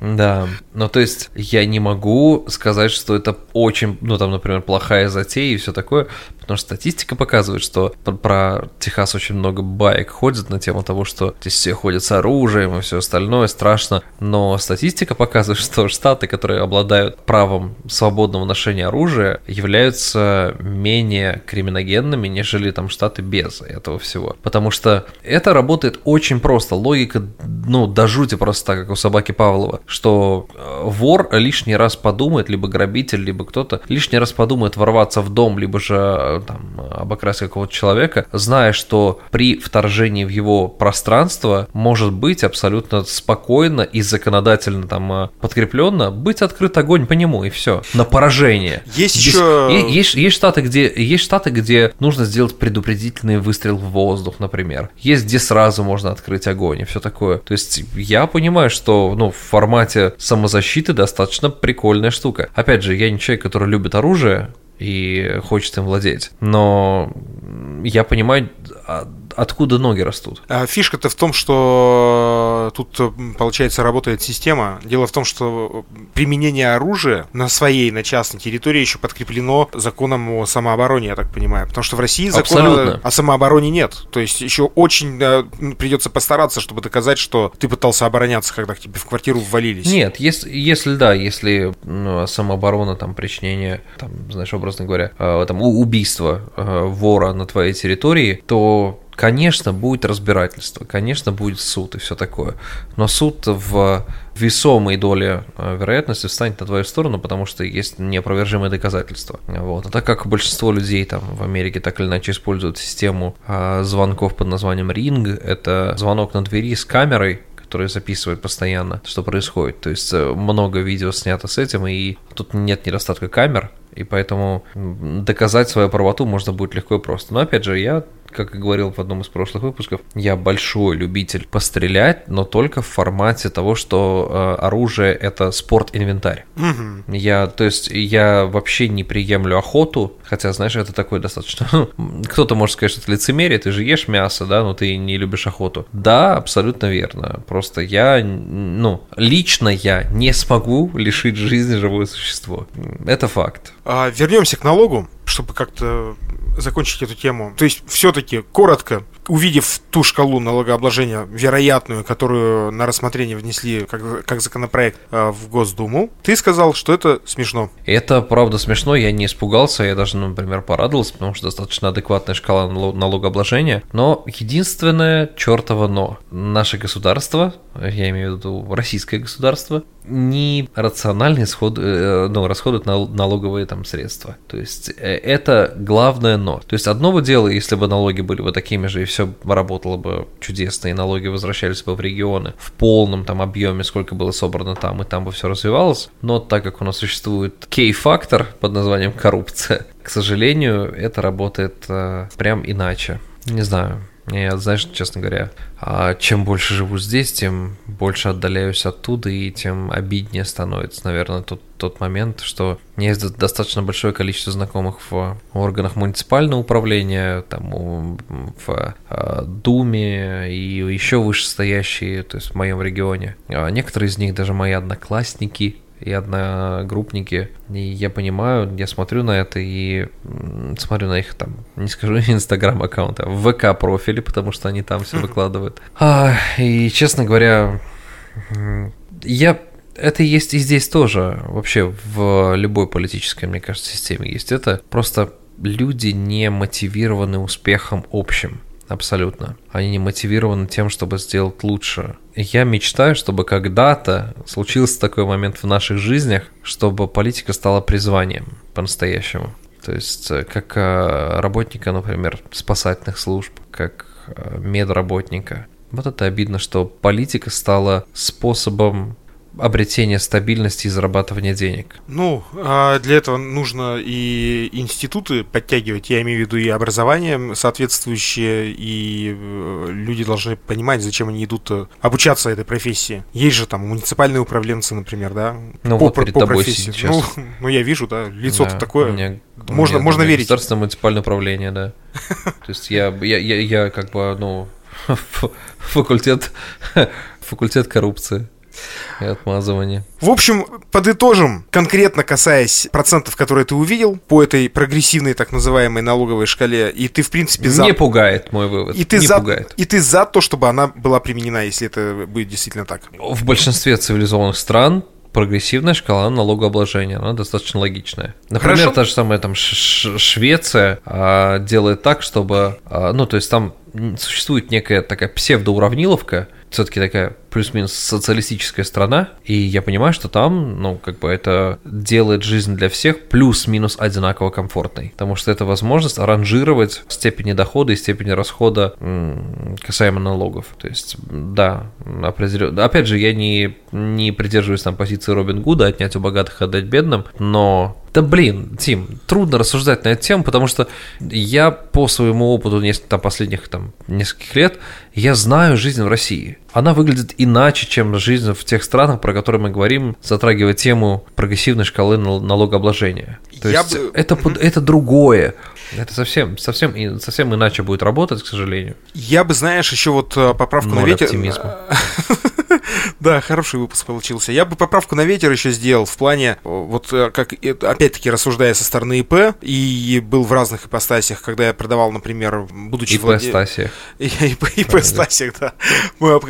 Да, ну то есть я не могу сказать, что это очень, ну там, например, плохая затея и все такое, потому что статистика показывает, что про Техас очень много баек ходит на тему того, что здесь все ходят с оружием и все остальное, страшно, но статистика показывает, что штаты, которые обладают правом свободного ношения оружия, являются менее криминогенными, нежели там штаты без этого всего. Потому что это работает очень просто. Логика, ну, до жути просто так, как у собаки Павлова, что э, вор лишний раз подумает, либо грабитель, либо кто-то лишний раз подумает ворваться в дом, либо же э, там обокрасть какого-то человека, зная, что при вторжении в его пространство может быть абсолютно спокойно и законодательно там э, подкрепленно быть открыт огонь по нему и все на поражение. Есть Здесь, еще есть, есть штаты, где есть штаты, где нужно сделать предупредительный выстрел в воздух, например. Есть где сразу можно открыть огонь и все такое. То есть я понимаю, что ну в формате самозащиты достаточно прикольная штука. Опять же, я не человек, который любит оружие, и хочет им владеть. Но я понимаю, а, откуда ноги растут. А фишка-то в том, что тут, получается, работает система. Дело в том, что применение оружия на своей, на частной территории еще подкреплено законом о самообороне, я так понимаю. Потому что в России закона Абсолютно. о самообороне нет. То есть еще очень придется постараться, чтобы доказать, что ты пытался обороняться, когда к тебе в квартиру ввалились. Нет, если, если да, если ну, самооборона, там, причинение, там, знаешь, образно говоря, э, там, убийство э, вора на твоей территории, то Конечно, будет разбирательство, конечно, будет суд и все такое. Но суд в весомой доле э, вероятности встанет на твою сторону, потому что есть неопровержимые доказательства. Вот. А так как большинство людей там в Америке так или иначе используют систему а, звонков под названием Ring, это звонок на двери с камерой, который записывает постоянно, что происходит. То есть э, много видео снято с этим, и тут нет недостатка камер, и поэтому доказать свою правоту можно будет легко и просто. Но опять же, я как и говорил в одном из прошлых выпусков, я большой любитель пострелять, но только в формате того, что э, оружие это спорт-инвентарь. Угу. Я, то есть, я вообще не приемлю охоту, хотя, знаешь, это такое достаточно... [LAUGHS] Кто-то может сказать, что это лицемерие, ты же ешь мясо, да, но ты не любишь охоту. Да, абсолютно верно. Просто я, ну, лично я не смогу лишить жизни живое существо. Это факт. А, вернемся к налогу, чтобы как-то закончить эту тему. То есть, все-таки, коротко, увидев ту шкалу налогообложения вероятную, которую на рассмотрение внесли как, как законопроект э, в Госдуму, ты сказал, что это смешно. Это правда смешно, я не испугался, я даже, например, порадовался, потому что достаточно адекватная шкала налогообложения. Но единственное чертово но. Наше государство, я имею в виду российское государство, не рационально исход, э, ну, расходует налоговые там средства. То есть э, это главное но. То есть одно бы дело, если бы налоги были бы такими же и все работало бы чудесно, и налоги возвращались бы в регионы в полном там объеме, сколько было собрано там, и там бы все развивалось. Но так как у нас существует кей-фактор под названием коррупция, к сожалению, это работает э, прям иначе. Не знаю, я, знаешь, честно говоря, а чем больше живу здесь, тем больше отдаляюсь оттуда, и тем обиднее становится, наверное, тот, тот момент, что у меня есть достаточно большое количество знакомых в органах муниципального управления, там, в а, Думе и еще вышестоящие, то есть в моем регионе. А некоторые из них даже мои одноклассники, и одногруппники. И я понимаю, я смотрю на это и смотрю на их там, не скажу [LAUGHS] инстаграм аккаунты, а в ВК профили, потому что они там все выкладывают. А, и честно говоря, я это есть и здесь тоже. Вообще в любой политической, мне кажется, системе есть это. Просто люди не мотивированы успехом общим. Абсолютно. Они не мотивированы тем, чтобы сделать лучше. Я мечтаю, чтобы когда-то случился такой момент в наших жизнях, чтобы политика стала призванием по-настоящему. То есть э, как э, работника, например, спасательных служб, как э, медработника. Вот это обидно, что политика стала способом обретения стабильности и зарабатывания денег? Ну, а для этого нужно и институты подтягивать, я имею в виду и образование соответствующее, и э, люди должны понимать, зачем они идут э, обучаться этой профессии. Есть же там муниципальные управленцы, например, да? Ну, по, вот перед по тобой профессии. Ну, ну, я вижу, да, лицо-то да, такое. Меня, можно, меня, можно верить. Государственное муниципальное управление, да. [LAUGHS] То есть я, я, я, я как бы, ну, [LAUGHS] факультет, [LAUGHS] факультет коррупции. И отмазывание. В общем, подытожим, конкретно касаясь процентов, которые ты увидел по этой прогрессивной так называемой налоговой шкале, и ты, в принципе, за... Не пугает мой вывод. И ты, не за... пугает. и ты за то, чтобы она была применена, если это будет действительно так. В большинстве цивилизованных стран прогрессивная шкала налогообложения, она достаточно логичная. Например, Хорошо. та же самая там Ш- Ш- Швеция а, делает так, чтобы, а, ну то есть там существует некая такая псевдоуравниловка, все-таки такая плюс-минус социалистическая страна, и я понимаю, что там, ну, как бы это делает жизнь для всех плюс-минус одинаково комфортной, потому что это возможность аранжировать степени дохода и степени расхода касаемо налогов. То есть, да, определенно. Опять же, я не, не придерживаюсь там позиции Робин Гуда, отнять у богатых, отдать бедным, но да блин, Тим, трудно рассуждать на эту тему, потому что я по своему опыту несколько, там, последних там, нескольких лет, я знаю жизнь в России. Она выглядит иначе, чем жизнь в тех странах, про которые мы говорим, затрагивая тему прогрессивной шкалы нал- налогообложения. То Я есть бы- это, это другое. Это совсем, совсем, совсем иначе будет работать, к сожалению. Я бы, знаешь, еще вот э, поправку на Ноль ветер... оптимизма. [LAUGHS] Да, хороший выпуск получился. Я бы поправку на ветер еще сделал в плане, вот э, как, опять-таки, рассуждая со стороны ИП, и был в разных ипостасях, когда я продавал, например, будучи И владе- Стасия. [LAUGHS] ИП, ИП Стасик, да.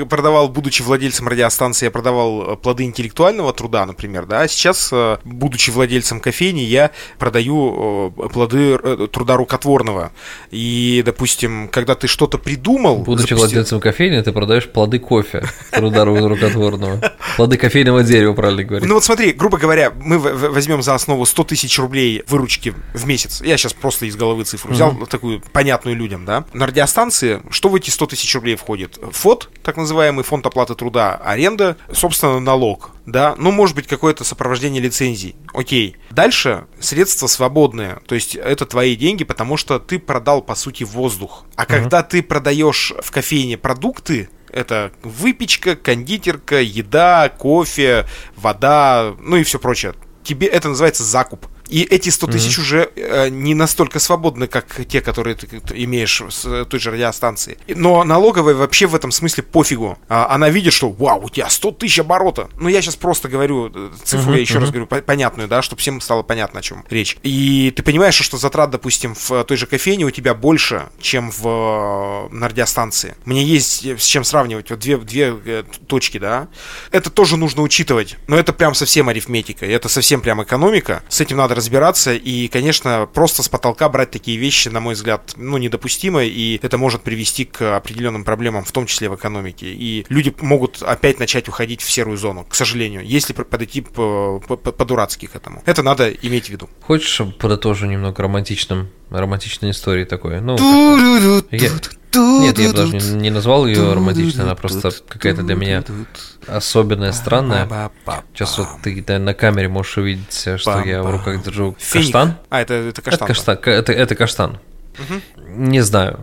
Продавал, будучи владельцем радиостанции, я продавал э, плоды интеллектуального труда, например, да, а сейчас, будучи владельцем кофейни, я продаю э, плоды э, труда рукотворного. И, допустим, когда ты что-то придумал... Будучи запусти- владельцем кофейни, ты продаешь плоды кофе труда ру- рукотворного. Плоды кофейного дерева, правильно говорить. Ну вот смотри, грубо говоря, мы возьмем за основу 100 тысяч рублей выручки в месяц. Я сейчас просто из головы цифру взял, такую понятную людям, да. На радиостанции, что в эти 100 тысяч рублей входит? ФОД, так называемый фонд оплаты труда, аренда, собственно, налог, да. Ну, может быть, какое-то сопровождение лицензий. Окей. Дальше средства свободные, то есть это твои деньги, потому что ты продал, по сути, воздух. А когда ты продаешь в кофейне продукты, это выпечка, кондитерка, еда, кофе, вода, ну и все прочее. Тебе это называется закуп. И эти 100 тысяч уже э, не настолько свободны, как те, которые ты, ты имеешь с той же радиостанции. Но налоговая вообще в этом смысле пофигу. А, она видит, что вау, у тебя 100 тысяч оборота. Ну, я сейчас просто говорю э, цифру, я еще раз говорю, по- понятную, да, чтобы всем стало понятно, о чем речь. И ты понимаешь, что затрат, допустим, в э, той же кофейне у тебя больше, чем в, э, на радиостанции. Мне есть с чем сравнивать. Вот две, две точки, да. Это тоже нужно учитывать. Но это прям совсем арифметика. Это совсем прям экономика. С этим надо разбираться. И, конечно, просто с потолка брать такие вещи, на мой взгляд, ну, недопустимо. И это может привести к определенным проблемам, в том числе в экономике. И люди могут опять начать уходить в серую зону, к сожалению, если подойти по- по- по- по-дурацки к этому. Это надо иметь в виду. Хочешь, подытожу немного романтичным, романтичной историей такой? Ну, я- Нет, я бы даже не, не назвал ее романтичной, она просто какая-то для меня особенная, странная. Сейчас вот ты да, на камере можешь увидеть, э, что я в руках держу Финик. каштан. А, это, это Это каштан. да. каштан, ка- это, это каштан. Не знаю,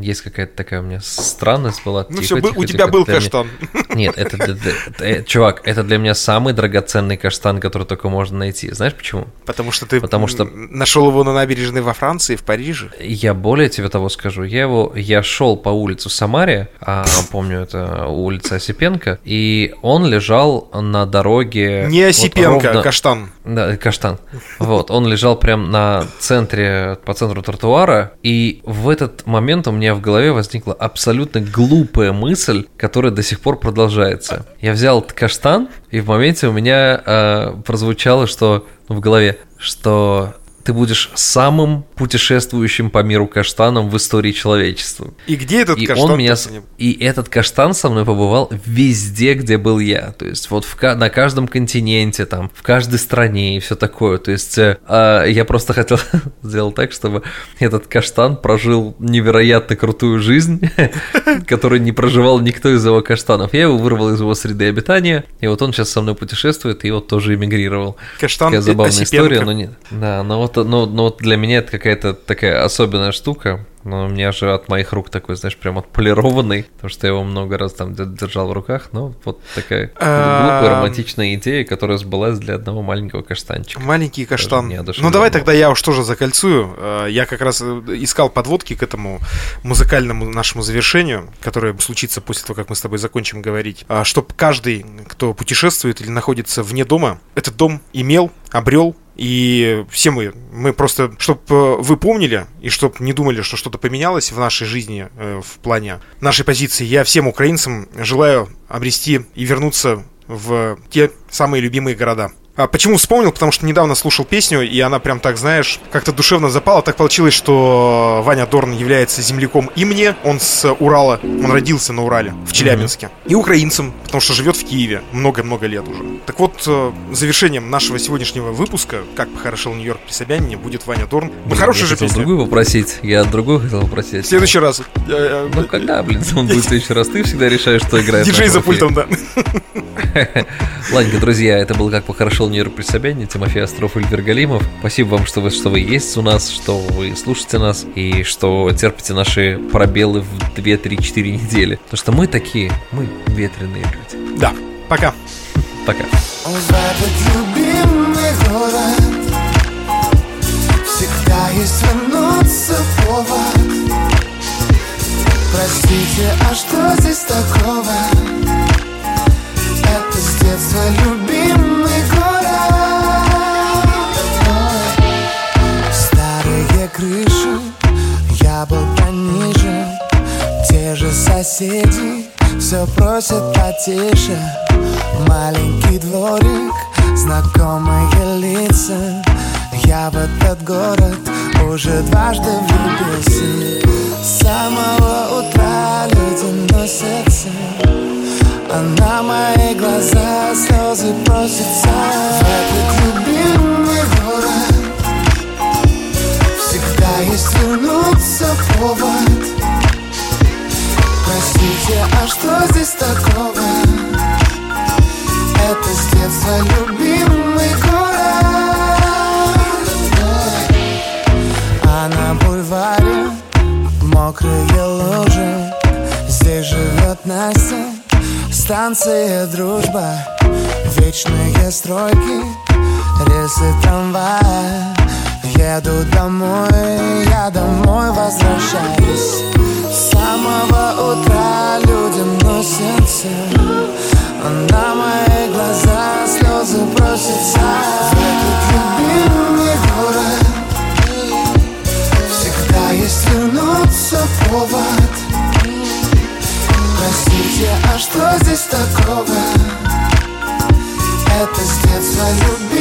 есть какая-то такая у меня странность была. Ну Тихо, все, тихо, у тихо, тебя был для меня- каштан. Нет, это, это- э, чувак, это для меня самый драгоценный каштан, который только можно найти. Знаешь почему? Потому что ты Потому что- нашел его на набережной во Франции, в Париже. Я более тебе того скажу. Я его, я шел по улице Самаре, а, помню, это улица Осипенко, и он лежал на дороге. Не вот Осипенко, а ровно- каштан. Да, каштан. Вот, он лежал прям на центре, по центру тротуара, и в этот момент у меня в голове возникла абсолютно глупая мысль, которая до сих пор продолжается. Я взял каштан, и в моменте у меня э, прозвучало, что в голове, что ты будешь самым путешествующим по миру каштаном в истории человечества. И где этот И каштан? он меня, и этот каштан со мной побывал везде, где был я. То есть вот в на каждом континенте, там, в каждой стране и все такое. То есть э, а, я просто хотел [LAUGHS] сделать так, чтобы этот каштан прожил невероятно крутую жизнь, [LAUGHS] которую не проживал никто из его каштанов. Я его вырвал из его среды обитания, и вот он сейчас со мной путешествует, и вот тоже эмигрировал. Каштан Такая забавная история, но не, да, но вот вот, ну, ну, вот для меня это какая-то такая особенная штука. Но у меня же от моих рук такой, знаешь, прям отполированный, потому что я его много раз там держал в руках. Ну, вот такая глупая романтичная идея, которая сбылась для одного маленького каштанчика. Маленький каштан. Ну, давай тогда я уж тоже закольцую. Э, я как раз э, искал подводки к этому музыкальному нашему завершению, которое случится после того, как мы с тобой закончим говорить. А, Чтобы каждый, кто путешествует или находится вне дома, этот дом имел, обрел и все мы, мы просто, чтобы э, вы помнили, и чтобы не думали, что что-то поменялось в нашей жизни, э, в плане нашей позиции, я всем украинцам желаю обрести и вернуться в те самые любимые города. А почему вспомнил? Потому что недавно слушал песню, и она прям так, знаешь, как-то душевно запала. Так получилось, что Ваня Дорн является земляком и мне. Он с Урала, он родился на Урале, в Челябинске. И украинцем, потому что живет в Киеве много-много лет уже. Так вот, э, завершением нашего сегодняшнего выпуска «Как похорошел Нью-Йорк при Собянине» будет Ваня Дорн. Ну, хорошая же песня. другую попросить. Я другую хотел попросить. В следующий раз. Ну, когда, блин, он будет в следующий раз? Ты всегда решаешь, что играет. [LAUGHS] Диджей за пультом, да. [LAUGHS] Ладненько, друзья, это был «Как похорошел Нью-Йорк при Собянине», Тимофей Остров, Эльвир Галимов. Спасибо вам, что вы, что вы есть у нас, что вы слушаете нас и что терпите наши пробелы в 2, 3, 4 недели. Потому что мы такие, мы ветреные люди. Да, пока. Пока. Всегда есть вернуться повод Простите, а что здесь такого? Это с детства любимый все просят потише. Маленький дворик, знакомые лица. Я в этот город уже дважды влюбился С самого утра люди носятся А на мои глаза слезы просятся. В этот любимый город Всегда есть вернуться повод а что здесь такого? Это с детства любимый город. А на бульваре мокрые лужи. Здесь живет Настя, станция дружба Вечные стройки, рельсы трамвая. Еду домой, я домой возвращаюсь самого утра людям носятся. На мои глаза слезы просятся. Этот любимый город. Всегда есть вернуться повод. Простите, а что здесь такого? Это с детства любимый